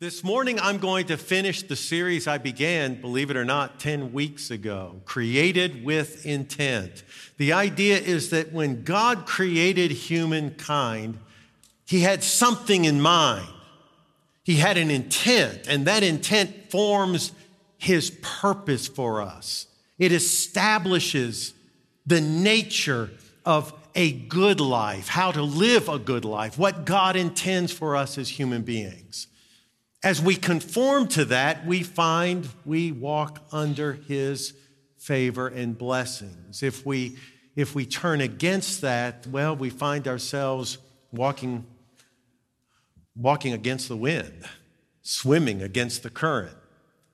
This morning, I'm going to finish the series I began, believe it or not, 10 weeks ago Created with Intent. The idea is that when God created humankind, He had something in mind. He had an intent, and that intent forms His purpose for us. It establishes the nature of a good life, how to live a good life, what God intends for us as human beings. As we conform to that, we find we walk under his favor and blessings. If we, if we turn against that, well, we find ourselves walking, walking against the wind, swimming against the current.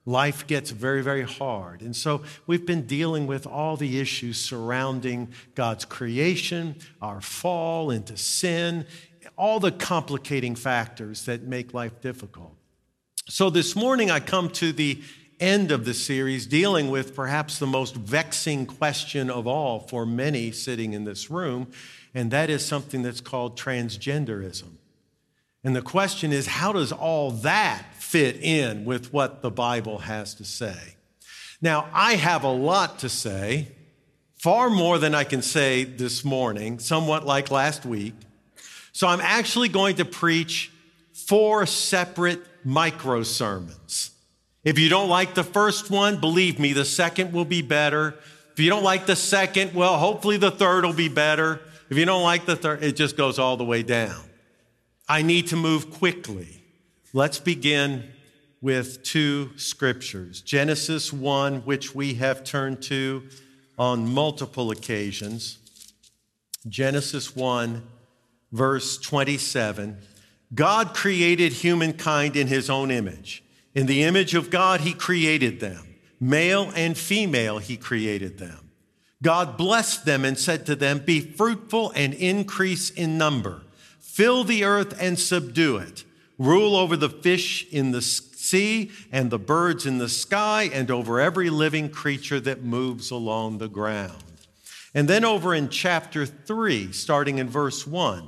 Life gets very, very hard. And so we've been dealing with all the issues surrounding God's creation, our fall into sin, all the complicating factors that make life difficult. So this morning I come to the end of the series dealing with perhaps the most vexing question of all for many sitting in this room, and that is something that's called transgenderism. And the question is how does all that fit in with what the Bible has to say? Now, I have a lot to say, far more than I can say this morning, somewhat like last week. So I'm actually going to preach four separate micro sermons. If you don't like the first one, believe me, the second will be better. If you don't like the second, well, hopefully the third will be better. If you don't like the third, it just goes all the way down. I need to move quickly. Let's begin with two scriptures Genesis 1, which we have turned to on multiple occasions. Genesis 1, verse 27. God created humankind in his own image. In the image of God, he created them. Male and female, he created them. God blessed them and said to them, Be fruitful and increase in number. Fill the earth and subdue it. Rule over the fish in the sea and the birds in the sky and over every living creature that moves along the ground. And then over in chapter 3, starting in verse 1,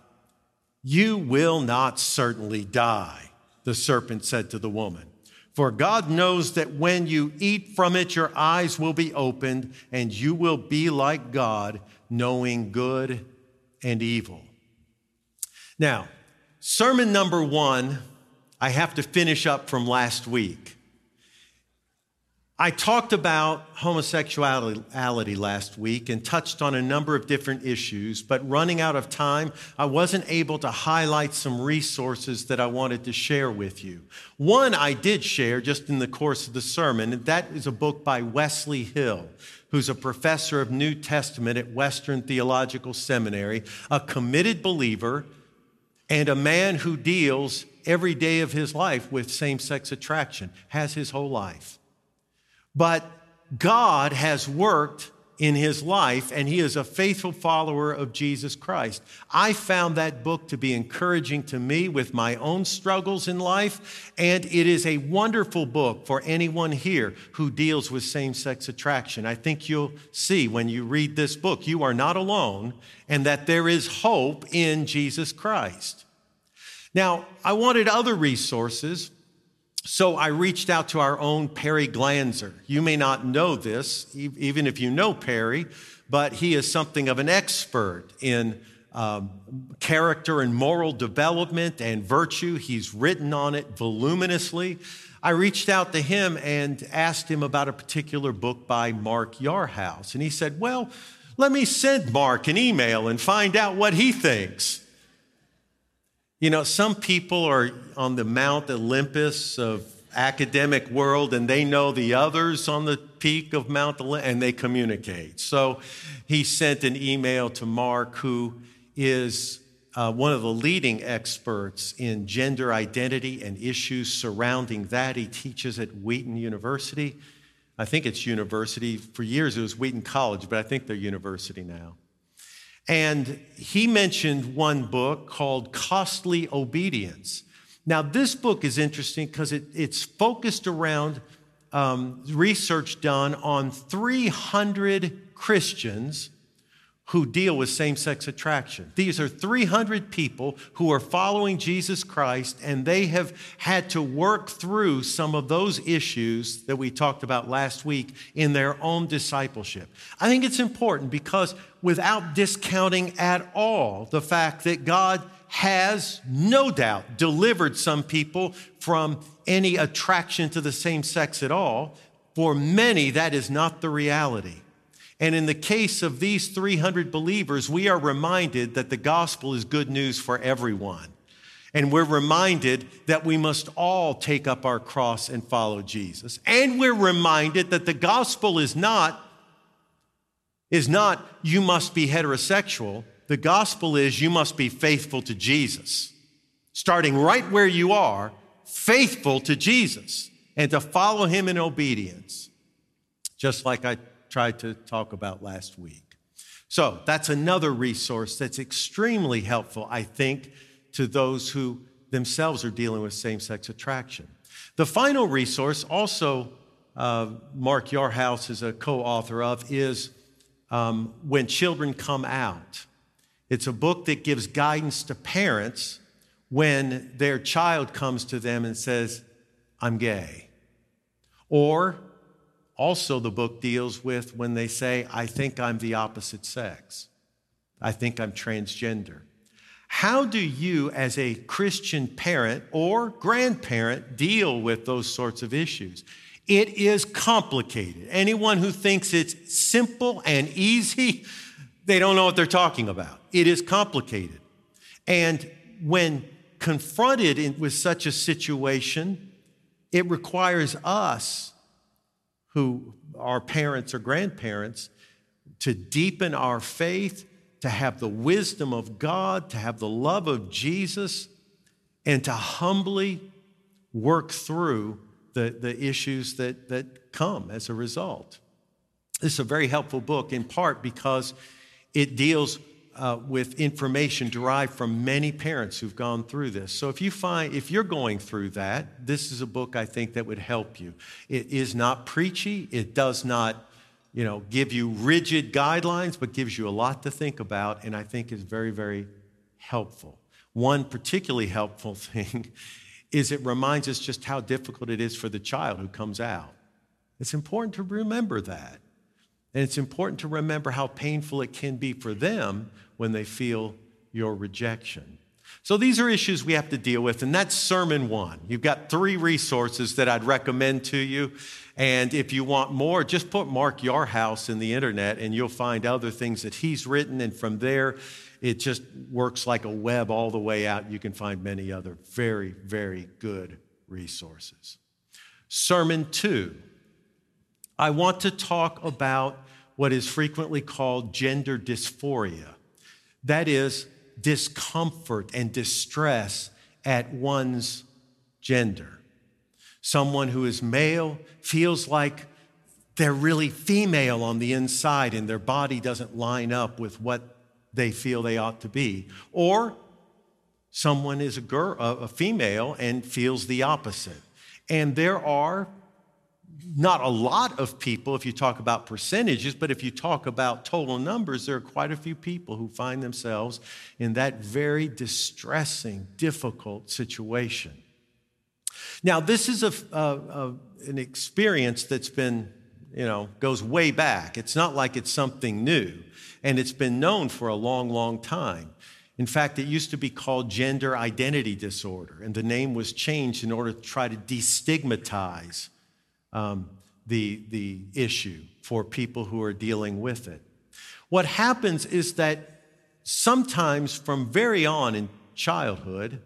You will not certainly die, the serpent said to the woman. For God knows that when you eat from it, your eyes will be opened, and you will be like God, knowing good and evil. Now, sermon number one, I have to finish up from last week. I talked about homosexuality last week and touched on a number of different issues, but running out of time, I wasn't able to highlight some resources that I wanted to share with you. One I did share just in the course of the sermon, and that is a book by Wesley Hill, who's a professor of New Testament at Western Theological Seminary, a committed believer, and a man who deals every day of his life with same sex attraction, has his whole life. But God has worked in his life, and he is a faithful follower of Jesus Christ. I found that book to be encouraging to me with my own struggles in life, and it is a wonderful book for anyone here who deals with same sex attraction. I think you'll see when you read this book, you are not alone, and that there is hope in Jesus Christ. Now, I wanted other resources so I reached out to our own Perry Glanzer. You may not know this, even if you know Perry, but he is something of an expert in um, character and moral development and virtue. He's written on it voluminously. I reached out to him and asked him about a particular book by Mark Yarhouse. And he said, Well, let me send Mark an email and find out what he thinks. You know, some people are on the Mount Olympus of academic world and they know the others on the peak of Mount Olympus and they communicate. So he sent an email to Mark who is uh, one of the leading experts in gender identity and issues surrounding that. He teaches at Wheaton University. I think it's university. For years it was Wheaton College, but I think they're university now. And he mentioned one book called Costly Obedience. Now, this book is interesting because it, it's focused around um, research done on 300 Christians who deal with same sex attraction. These are 300 people who are following Jesus Christ, and they have had to work through some of those issues that we talked about last week in their own discipleship. I think it's important because without discounting at all the fact that God has no doubt delivered some people from any attraction to the same sex at all, for many, that is not the reality. And in the case of these 300 believers, we are reminded that the gospel is good news for everyone. And we're reminded that we must all take up our cross and follow Jesus. And we're reminded that the gospel is not, is not you must be heterosexual. The gospel is you must be faithful to Jesus. Starting right where you are, faithful to Jesus and to follow him in obedience. Just like I tried to talk about last week. So that's another resource that's extremely helpful, I think, to those who themselves are dealing with same sex attraction. The final resource, also uh, Mark Yarhouse is a co author of, is um, When Children Come Out. It's a book that gives guidance to parents when their child comes to them and says, I'm gay. Or also, the book deals with when they say, I think I'm the opposite sex. I think I'm transgender. How do you, as a Christian parent or grandparent, deal with those sorts of issues? It is complicated. Anyone who thinks it's simple and easy, they don't know what they're talking about. It is complicated. And when confronted in, with such a situation, it requires us who are parents or grandparents to deepen our faith, to have the wisdom of God, to have the love of Jesus, and to humbly work through the, the issues that, that come as a result. This is a very helpful book in part because it deals uh, with information derived from many parents who've gone through this. So if you find, if you're going through that, this is a book I think that would help you. It is not preachy. It does not, you know, give you rigid guidelines, but gives you a lot to think about, and I think is very, very helpful. One particularly helpful thing is it reminds us just how difficult it is for the child who comes out. It's important to remember that. And it's important to remember how painful it can be for them when they feel your rejection. So these are issues we have to deal with, and that's sermon one. You've got three resources that I'd recommend to you. And if you want more, just put Mark Yarhouse in the internet and you'll find other things that he's written. And from there, it just works like a web all the way out. You can find many other very, very good resources. Sermon two I want to talk about what is frequently called gender dysphoria. That is, discomfort and distress at one's gender. Someone who is male feels like they're really female on the inside and their body doesn't line up with what they feel they ought to be. Or someone is a girl, a female, and feels the opposite. And there are not a lot of people if you talk about percentages, but if you talk about total numbers, there are quite a few people who find themselves in that very distressing, difficult situation. Now, this is a, a, a, an experience that's been, you know, goes way back. It's not like it's something new, and it's been known for a long, long time. In fact, it used to be called gender identity disorder, and the name was changed in order to try to destigmatize um, the, the issue for people who are dealing with it. What happens is that sometimes from very on in childhood,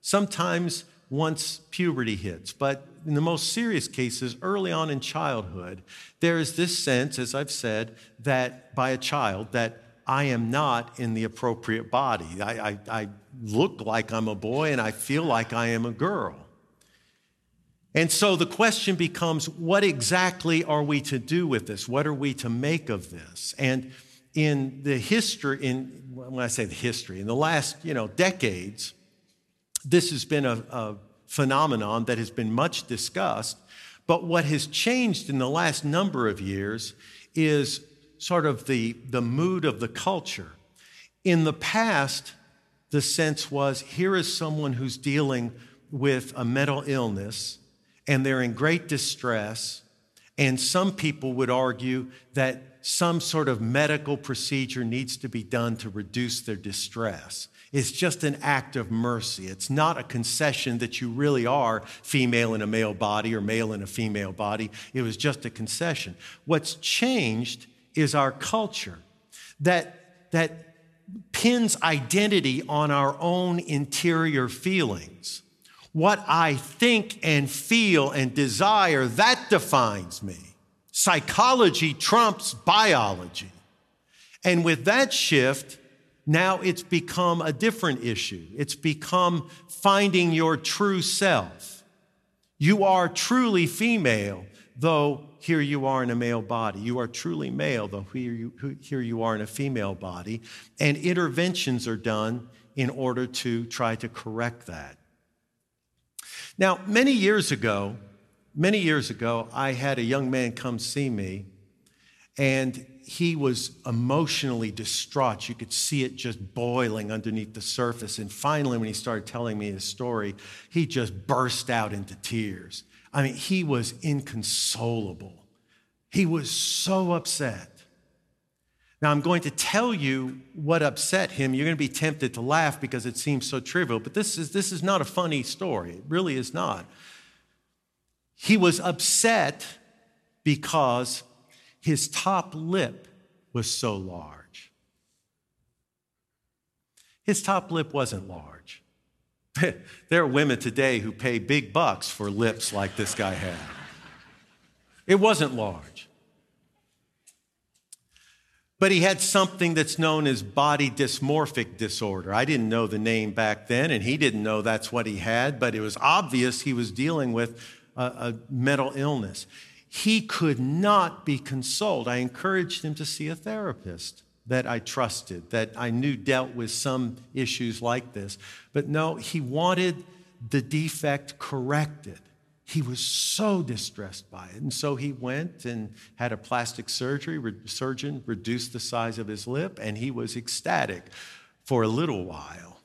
sometimes once puberty hits, but in the most serious cases, early on in childhood, there is this sense, as I've said, that by a child, that I am not in the appropriate body. I, I, I look like I'm a boy and I feel like I am a girl. And so the question becomes what exactly are we to do with this? What are we to make of this? And in the history, in, when I say the history, in the last you know, decades, this has been a, a phenomenon that has been much discussed. But what has changed in the last number of years is sort of the, the mood of the culture. In the past, the sense was here is someone who's dealing with a mental illness and they're in great distress. And some people would argue that some sort of medical procedure needs to be done to reduce their distress. It's just an act of mercy. It's not a concession that you really are female in a male body or male in a female body. It was just a concession. What's changed is our culture that, that pins identity on our own interior feelings. What I think and feel and desire, that defines me. Psychology trumps biology. And with that shift, now it's become a different issue. It's become finding your true self. You are truly female, though here you are in a male body. You are truly male, though here you, here you are in a female body. And interventions are done in order to try to correct that. Now, many years ago, many years ago, I had a young man come see me, and he was emotionally distraught. You could see it just boiling underneath the surface. And finally, when he started telling me his story, he just burst out into tears. I mean, he was inconsolable. He was so upset. Now, I'm going to tell you what upset him. You're going to be tempted to laugh because it seems so trivial, but this is, this is not a funny story. It really is not. He was upset because his top lip was so large. His top lip wasn't large. there are women today who pay big bucks for lips like this guy had. It wasn't large. But he had something that's known as body dysmorphic disorder. I didn't know the name back then, and he didn't know that's what he had, but it was obvious he was dealing with a, a mental illness. He could not be consoled. I encouraged him to see a therapist that I trusted, that I knew dealt with some issues like this. But no, he wanted the defect corrected. He was so distressed by it. And so he went and had a plastic surgery, re- surgeon reduced the size of his lip, and he was ecstatic for a little while.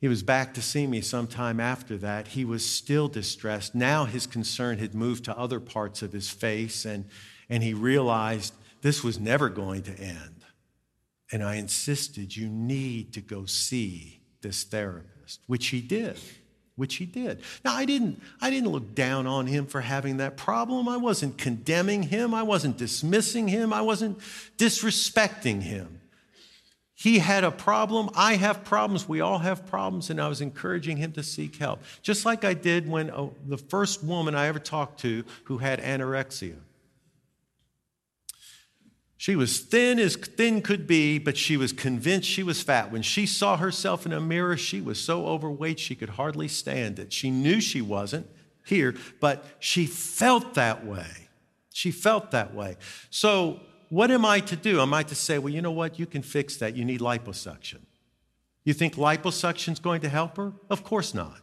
He was back to see me sometime after that. He was still distressed. Now his concern had moved to other parts of his face, and, and he realized this was never going to end. And I insisted, you need to go see this therapist, which he did which he did. Now, I didn't, I didn't look down on him for having that problem. I wasn't condemning him. I wasn't dismissing him. I wasn't disrespecting him. He had a problem. I have problems. We all have problems. And I was encouraging him to seek help. Just like I did when uh, the first woman I ever talked to who had anorexia. She was thin as thin could be, but she was convinced she was fat. When she saw herself in a mirror, she was so overweight she could hardly stand it. She knew she wasn't here, but she felt that way. She felt that way. So, what am I to do? Am I to say, well, you know what? You can fix that. You need liposuction. You think liposuction is going to help her? Of course not.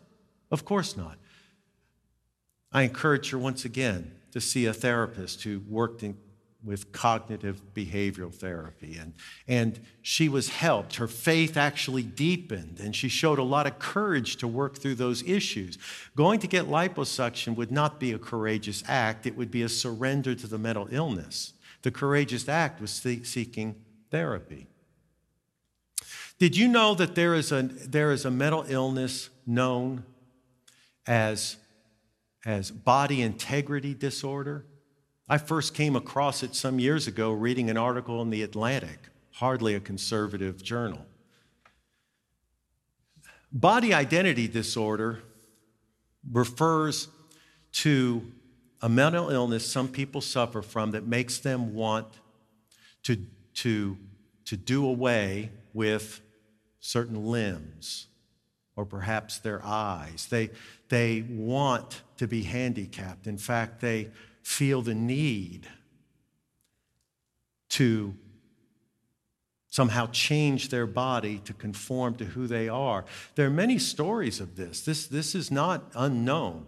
Of course not. I encourage her once again to see a therapist who worked in with cognitive behavioral therapy. And, and she was helped. Her faith actually deepened, and she showed a lot of courage to work through those issues. Going to get liposuction would not be a courageous act, it would be a surrender to the mental illness. The courageous act was seeking therapy. Did you know that there is a, there is a mental illness known as, as body integrity disorder? I first came across it some years ago reading an article in The Atlantic, hardly a conservative journal. Body identity disorder refers to a mental illness some people suffer from that makes them want to to, to do away with certain limbs or perhaps their eyes. They, they want to be handicapped. In fact, they feel the need to somehow change their body to conform to who they are. There are many stories of this. This, this is not unknown.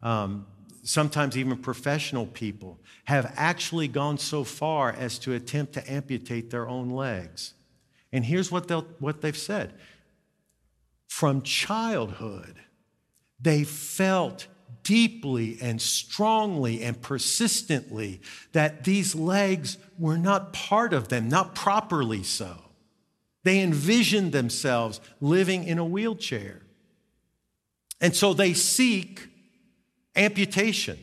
Um, sometimes even professional people have actually gone so far as to attempt to amputate their own legs. And here's what, they'll, what they've said from childhood, they felt deeply and strongly and persistently that these legs were not part of them, not properly so. They envisioned themselves living in a wheelchair. And so they seek amputation.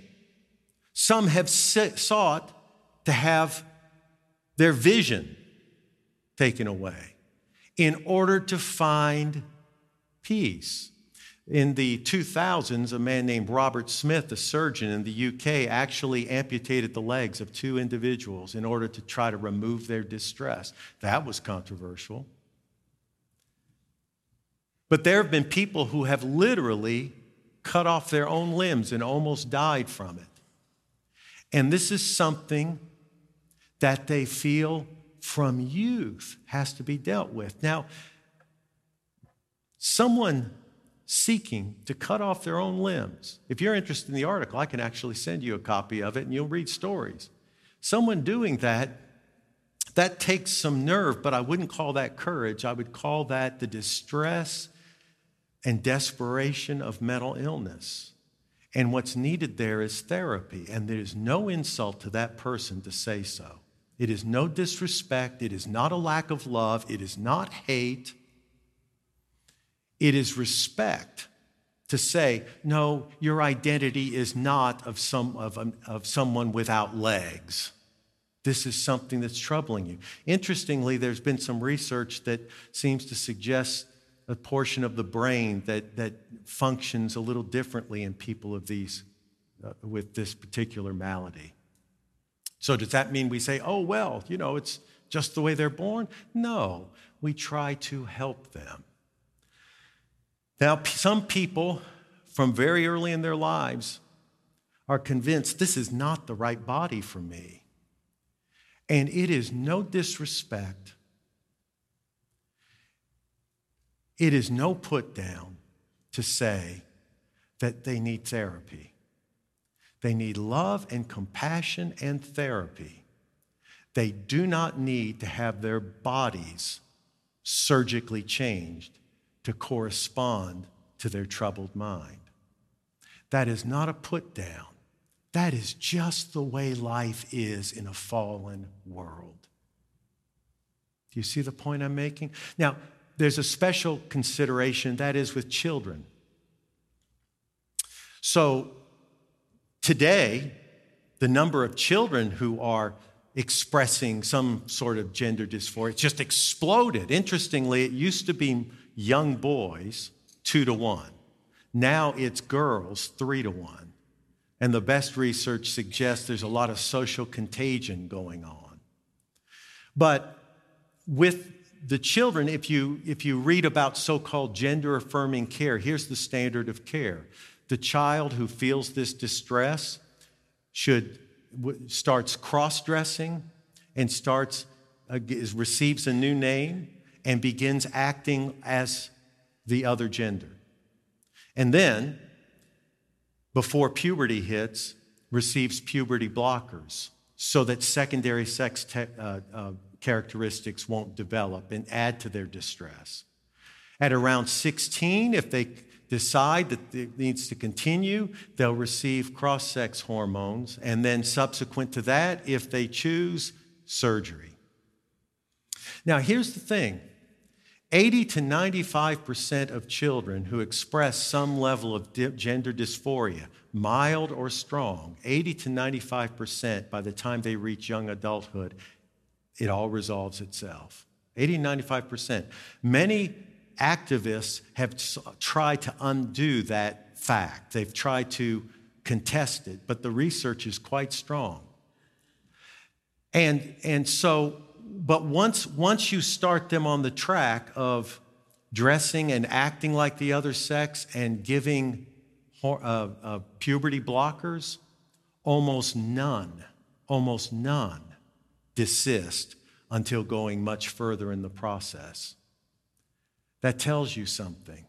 Some have sought to have their vision taken away in order to find peace. In the 2000s, a man named Robert Smith, a surgeon in the UK, actually amputated the legs of two individuals in order to try to remove their distress. That was controversial. But there have been people who have literally cut off their own limbs and almost died from it. And this is something that they feel from youth has to be dealt with. Now, someone seeking to cut off their own limbs, if you're interested in the article, I can actually send you a copy of it and you'll read stories. Someone doing that, that takes some nerve, but I wouldn't call that courage. I would call that the distress and desperation of mental illness. And what's needed there is therapy. And there is no insult to that person to say so. It is no disrespect. It is not a lack of love. It is not hate. It is respect to say, no, your identity is not of, some, of, um, of someone without legs. This is something that's troubling you. Interestingly, there's been some research that seems to suggest a portion of the brain that, that functions a little differently in people of these, uh, with this particular malady. So, does that mean we say, oh, well, you know, it's just the way they're born? No, we try to help them. Now, some people from very early in their lives are convinced this is not the right body for me. And it is no disrespect It is no put down to say that they need therapy. They need love and compassion and therapy. They do not need to have their bodies surgically changed to correspond to their troubled mind. That is not a put down. That is just the way life is in a fallen world. Do you see the point I'm making? Now, there's a special consideration that is with children. So today, the number of children who are expressing some sort of gender dysphoria just exploded. Interestingly, it used to be young boys, two to one. Now it's girls, three to one. And the best research suggests there's a lot of social contagion going on. But with the children, if you, if you read about so called gender affirming care, here's the standard of care. The child who feels this distress should starts cross dressing and starts uh, receives a new name and begins acting as the other gender. And then, before puberty hits, receives puberty blockers so that secondary sex te- uh, uh, characteristics won't develop and add to their distress. At around 16, if they decide that it needs to continue, they'll receive cross sex hormones, and then subsequent to that, if they choose, surgery. Now, here's the thing 80 to 95% of children who express some level of gender dysphoria, mild or strong, 80 to 95% by the time they reach young adulthood, it all resolves itself. 80, to 95%. Many activists have tried to undo that fact. They've tried to contest it, but the research is quite strong. And, and so but once, once you start them on the track of dressing and acting like the other sex and giving uh, uh, puberty blockers, almost none, almost none desist until going much further in the process. That tells you something.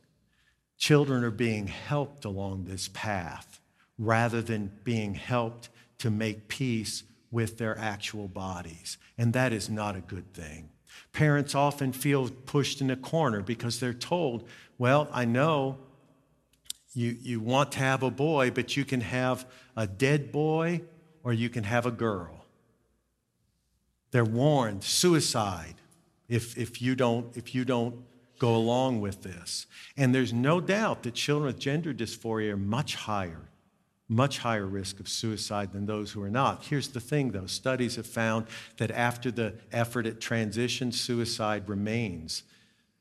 Children are being helped along this path rather than being helped to make peace with their actual bodies. And that is not a good thing. Parents often feel pushed in a corner because they're told, well, I know you, you want to have a boy, but you can have a dead boy or you can have a girl. They're warned suicide if, if, you don't, if you don't go along with this. And there's no doubt that children with gender dysphoria are much higher much higher risk of suicide than those who are not. Here's the thing though studies have found that after the effort at transition, suicide remains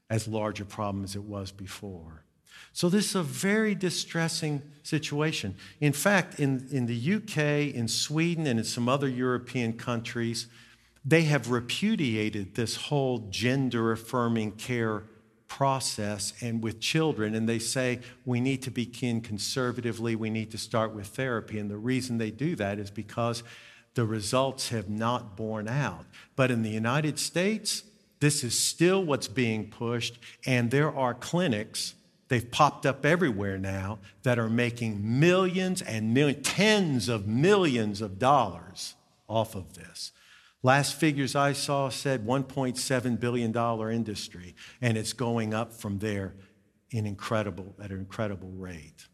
as large a problem as it was before. So, this is a very distressing situation. In fact, in, in the UK, in Sweden, and in some other European countries, they have repudiated this whole gender affirming care process and with children, and they say we need to begin conservatively, we need to start with therapy. And the reason they do that is because the results have not borne out. But in the United States, this is still what's being pushed, and there are clinics. They've popped up everywhere now that are making millions and millions, tens of millions of dollars off of this. Last figures I saw said $1.7 billion industry, and it's going up from there in incredible, at an incredible rate.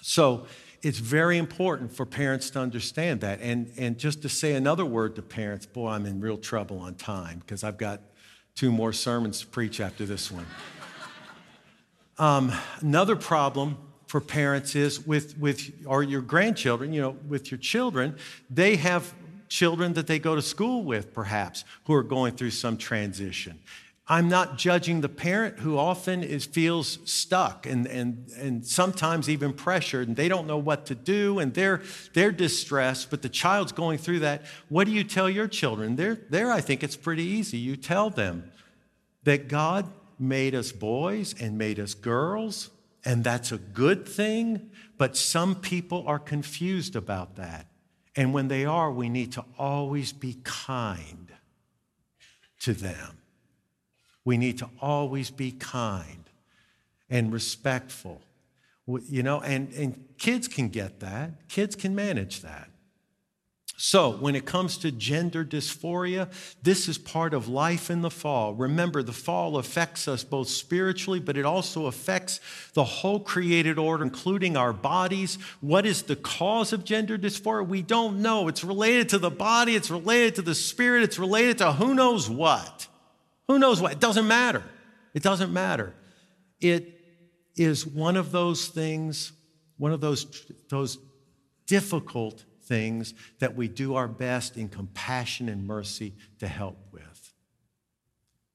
So it's very important for parents to understand that. And, and just to say another word to parents, boy, I'm in real trouble on time because I've got two more sermons to preach after this one. Um, another problem for parents is with, with or your grandchildren, you know, with your children, they have children that they go to school with, perhaps, who are going through some transition. I'm not judging the parent who often is, feels stuck and, and, and sometimes even pressured, and they don't know what to do, and they're, they're distressed, but the child's going through that. What do you tell your children? There, there, I think it's pretty easy. You tell them that God made us boys and made us girls, and that's a good thing, but some people are confused about that. And when they are, we need to always be kind to them. We need to always be kind and respectful. You know, and, and kids can get that, kids can manage that. So, when it comes to gender dysphoria, this is part of life in the fall. Remember, the fall affects us both spiritually, but it also affects the whole created order, including our bodies. What is the cause of gender dysphoria? We don't know. It's related to the body, it's related to the spirit, it's related to who knows what. Who knows what? It doesn't matter. It doesn't matter. It is one of those things, one of those, those difficult things that we do our best in compassion and mercy to help with.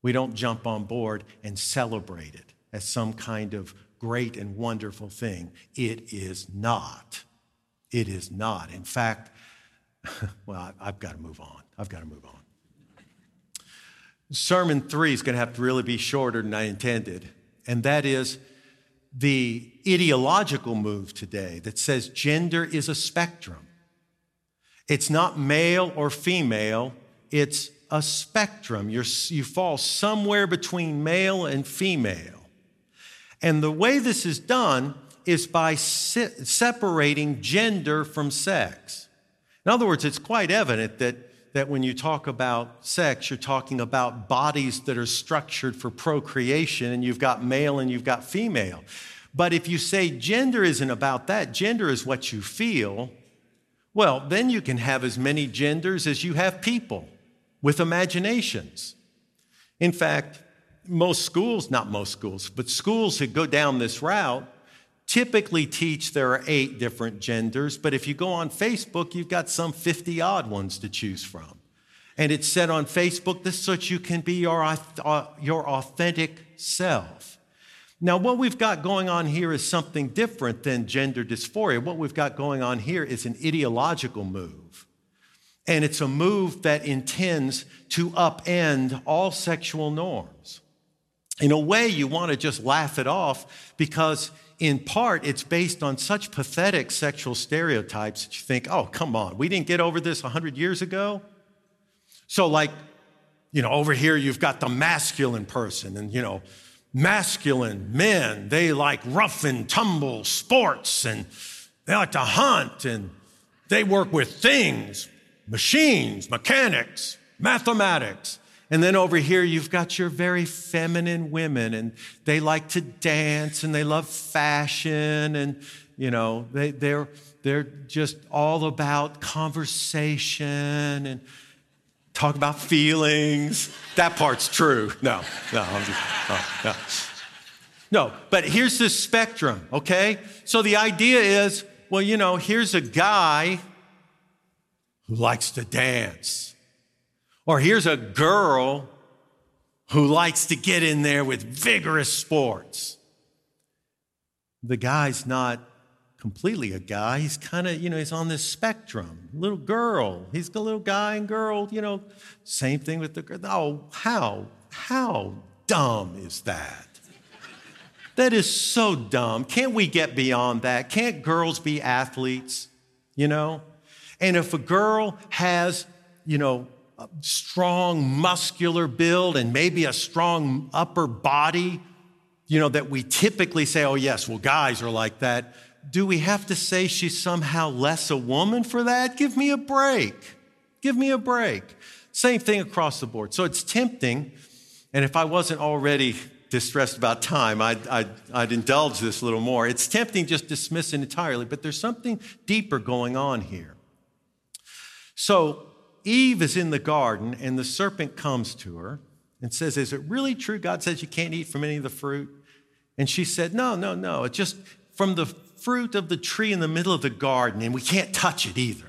We don't jump on board and celebrate it as some kind of great and wonderful thing. It is not. It is not. In fact, well, I've got to move on. I've got to move on. Sermon three is going to have to really be shorter than I intended, and that is the ideological move today that says gender is a spectrum. It's not male or female, it's a spectrum. You're, you fall somewhere between male and female. And the way this is done is by se- separating gender from sex. In other words, it's quite evident that, that when you talk about sex, you're talking about bodies that are structured for procreation, and you've got male and you've got female. But if you say gender isn't about that, gender is what you feel, well, then you can have as many genders as you have people with imaginations. In fact, most schools, not most schools, but schools that go down this route typically teach there are eight different genders, but if you go on Facebook, you've got some 50 odd ones to choose from. And it's said on Facebook this that you can be your, uh, your authentic self. Now, what we've got going on here is something different than gender dysphoria. What we've got going on here is an ideological move. And it's a move that intends to upend all sexual norms. In a way, you want to just laugh it off because, in part, it's based on such pathetic sexual stereotypes that you think, oh, come on, we didn't get over this 100 years ago? So, like, you know, over here you've got the masculine person, and, you know, masculine men, they like rough and tumble sports, and they like to hunt, and they work with things, machines, mechanics, mathematics. And then over here, you've got your very feminine women, and they like to dance and they love fashion, and you know, they, they're, they're just all about conversation and talk about feelings. That part's true. No, no, just, uh, oh, no. No, but here's this spectrum, okay? So the idea is well, you know, here's a guy who likes to dance. Or here's a girl who likes to get in there with vigorous sports. The guy's not completely a guy. He's kind of, you know, he's on this spectrum. Little girl. He's a little guy and girl, you know. Same thing with the girl. Oh, how, how dumb is that? That is so dumb. Can't we get beyond that? Can't girls be athletes? You know? And if a girl has, you know, a strong muscular build and maybe a strong upper body, you know, that we typically say, oh, yes, well, guys are like that. Do we have to say she's somehow less a woman for that? Give me a break. Give me a break. Same thing across the board. So it's tempting. And if I wasn't already distressed about time, I'd, I'd, I'd indulge this a little more. It's tempting just dismiss it entirely, but there's something deeper going on here. So Eve is in the garden, and the serpent comes to her and says, Is it really true God says you can't eat from any of the fruit? And she said, No, no, no. It's just from the fruit of the tree in the middle of the garden, and we can't touch it either.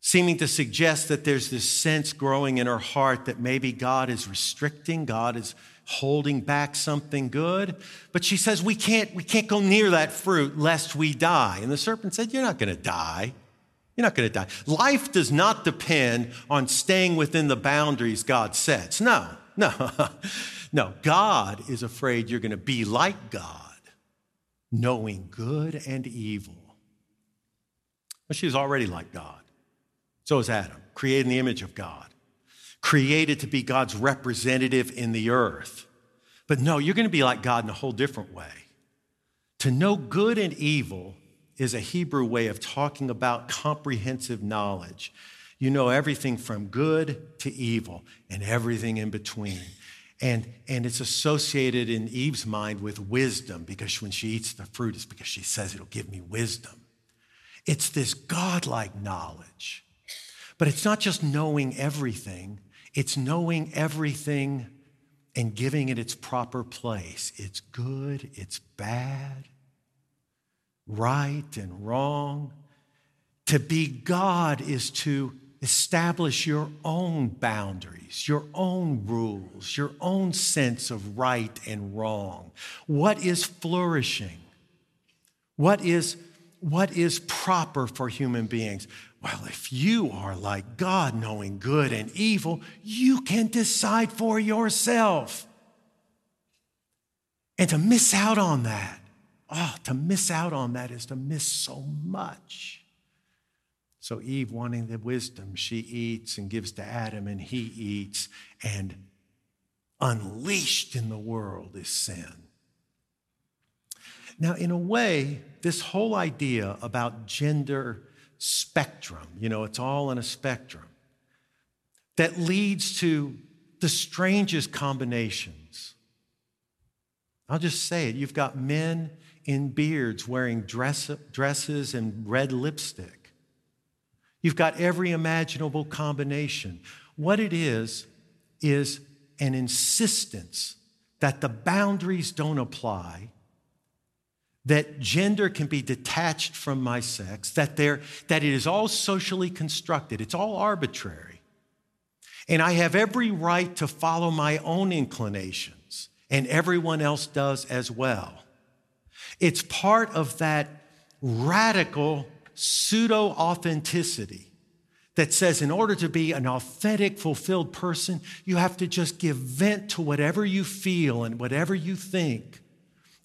Seeming to suggest that there's this sense growing in her heart that maybe God is restricting, God is holding back something good. But she says, We can't, we can't go near that fruit lest we die. And the serpent said, You're not going to die. You're not going to die. Life does not depend on staying within the boundaries God sets. No, no, no. God is afraid you're going to be like God, knowing good and evil. But she's already like God. So is Adam, created in the image of God, created to be God's representative in the earth. But no, you're going to be like God in a whole different way. To know good and evil is a Hebrew way of talking about comprehensive knowledge. You know everything from good to evil and everything in between. And, and it's associated in Eve's mind with wisdom because when she eats the fruit, it's because she says it'll give me wisdom. It's this godlike knowledge. But it's not just knowing everything, it's knowing everything and giving it its proper place. It's good, it's bad, right and wrong. To be God is to establish your own boundaries, your own rules, your own sense of right and wrong. What is flourishing? What is, what is proper for human beings? Well, if you are like God, knowing good and evil, you can decide for yourself. And to miss out on that Oh, to miss out on that is to miss so much. So, Eve, wanting the wisdom, she eats and gives to Adam, and he eats, and unleashed in the world is sin. Now, in a way, this whole idea about gender spectrum, you know, it's all in a spectrum, that leads to the strangest combinations. I'll just say it. You've got men in beards wearing dress, dresses and red lipstick. You've got every imaginable combination. What it is, is an insistence that the boundaries don't apply, that gender can be detached from my sex, that, that it is all socially constructed, it's all arbitrary. And I have every right to follow my own inclinations, and everyone else does as well. It's part of that radical pseudo authenticity that says in order to be an authentic, fulfilled person, you have to just give vent to whatever you feel and whatever you think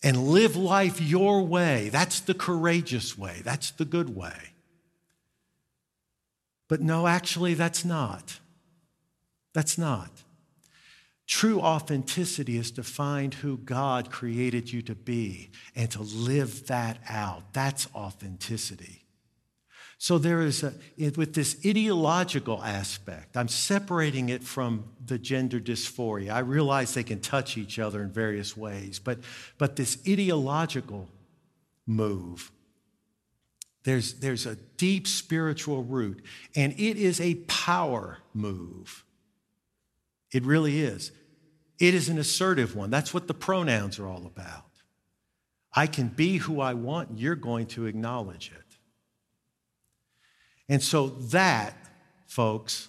and live life your way. That's the courageous way, that's the good way. But no, actually, that's not. That's not. True authenticity is to find who God created you to be and to live that out. That's authenticity. So there is a, with this ideological aspect, I'm separating it from the gender dysphoria. I realize they can touch each other in various ways, but, but this ideological move, there's, there's a deep spiritual root, and it is a power move. It really is. It is an assertive one. That's what the pronouns are all about. I can be who I want, you're going to acknowledge it. And so that, folks,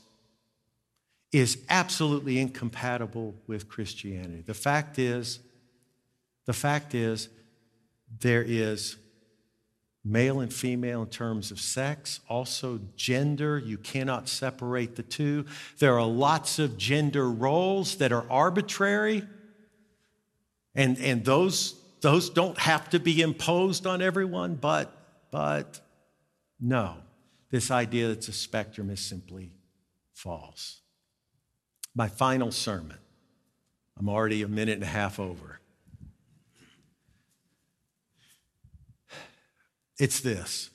is absolutely incompatible with Christianity. The fact is, the fact is, there is male and female in terms of sex, also gender. You cannot separate the two. There are lots of gender roles that are arbitrary, and, and those, those don't have to be imposed on everyone, but, but no this idea that it's a spectrum is simply false. My final sermon. I'm already a minute and a half over. It's this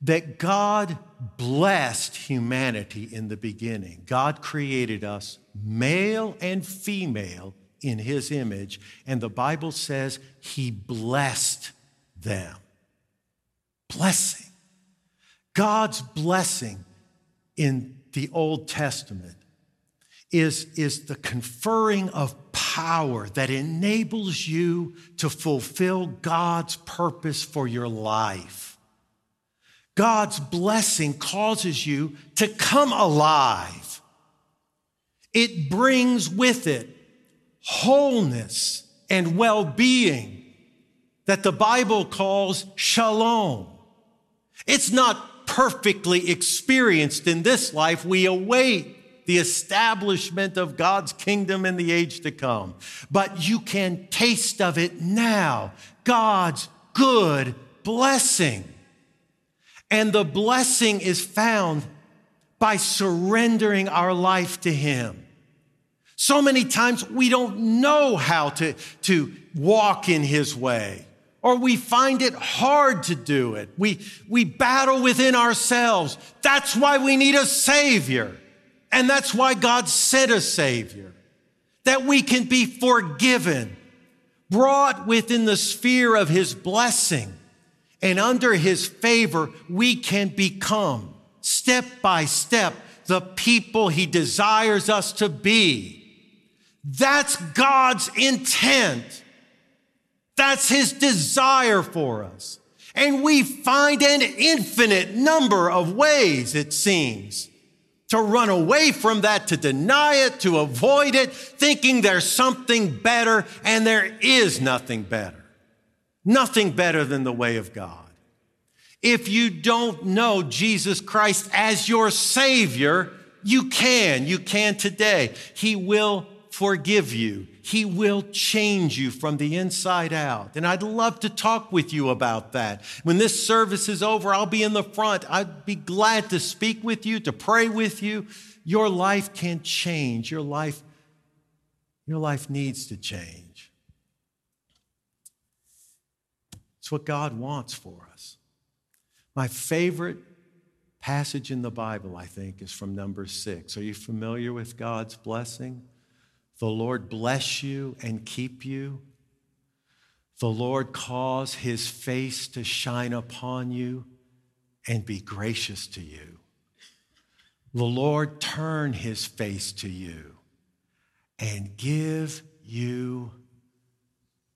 that God blessed humanity in the beginning. God created us male and female in his image, and the Bible says he blessed them. Blessing. God's blessing in the Old Testament is, is the conferring of power that enables you to fulfill God's purpose for your life. God's blessing causes you to come alive. It brings with it wholeness and well being that the Bible calls shalom. It's not perfectly experienced in this life, we await the establishment of God's kingdom in the age to come. But you can taste of it now. God's good blessing. And the blessing is found by surrendering our life to Him. So many times we don't know how to, to walk in His way or we find it hard to do it. We, we battle within ourselves. That's why we need a Savior. And that's why God sent a Savior, that we can be forgiven, brought within the sphere of His blessing, and under His favor, we can become, step by step, the people He desires us to be. That's God's intent. That's his desire for us. And we find an infinite number of ways, it seems, to run away from that, to deny it, to avoid it, thinking there's something better, and there is nothing better. Nothing better than the way of God. If you don't know Jesus Christ as your Savior, you can. You can today. He will forgive you. He will change you from the inside out. And I'd love to talk with you about that. When this service is over, I'll be in the front. I'd be glad to speak with you, to pray with you. Your life can change. Your life, your life needs to change. It's what God wants for us. My favorite passage in the Bible, I think, is from Numbers six. Are you familiar with God's blessing? The Lord bless you and keep you. The Lord cause his face to shine upon you and be gracious to you. The Lord turn his face to you and give you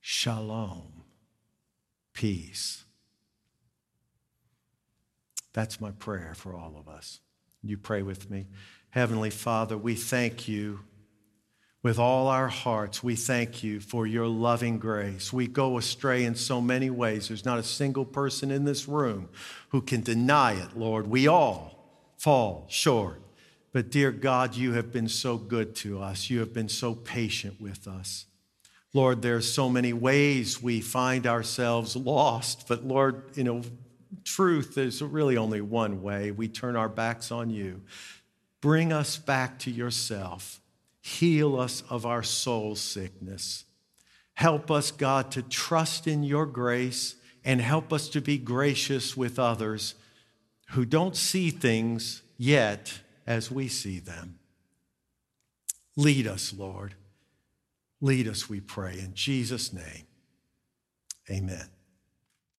shalom, peace. That's my prayer for all of us. You pray with me. Heavenly Father, we thank you with all our hearts, we thank you for your loving grace. We go astray in so many ways. There's not a single person in this room who can deny it, Lord. We all fall short. But dear God, you have been so good to us. You have been so patient with us. Lord, there's so many ways we find ourselves lost, but Lord, you know, truth, there's really only one way. We turn our backs on you. Bring us back to yourself. Heal us of our soul sickness. Help us, God, to trust in your grace and help us to be gracious with others who don't see things yet as we see them. Lead us, Lord. Lead us, we pray. In Jesus' name, amen.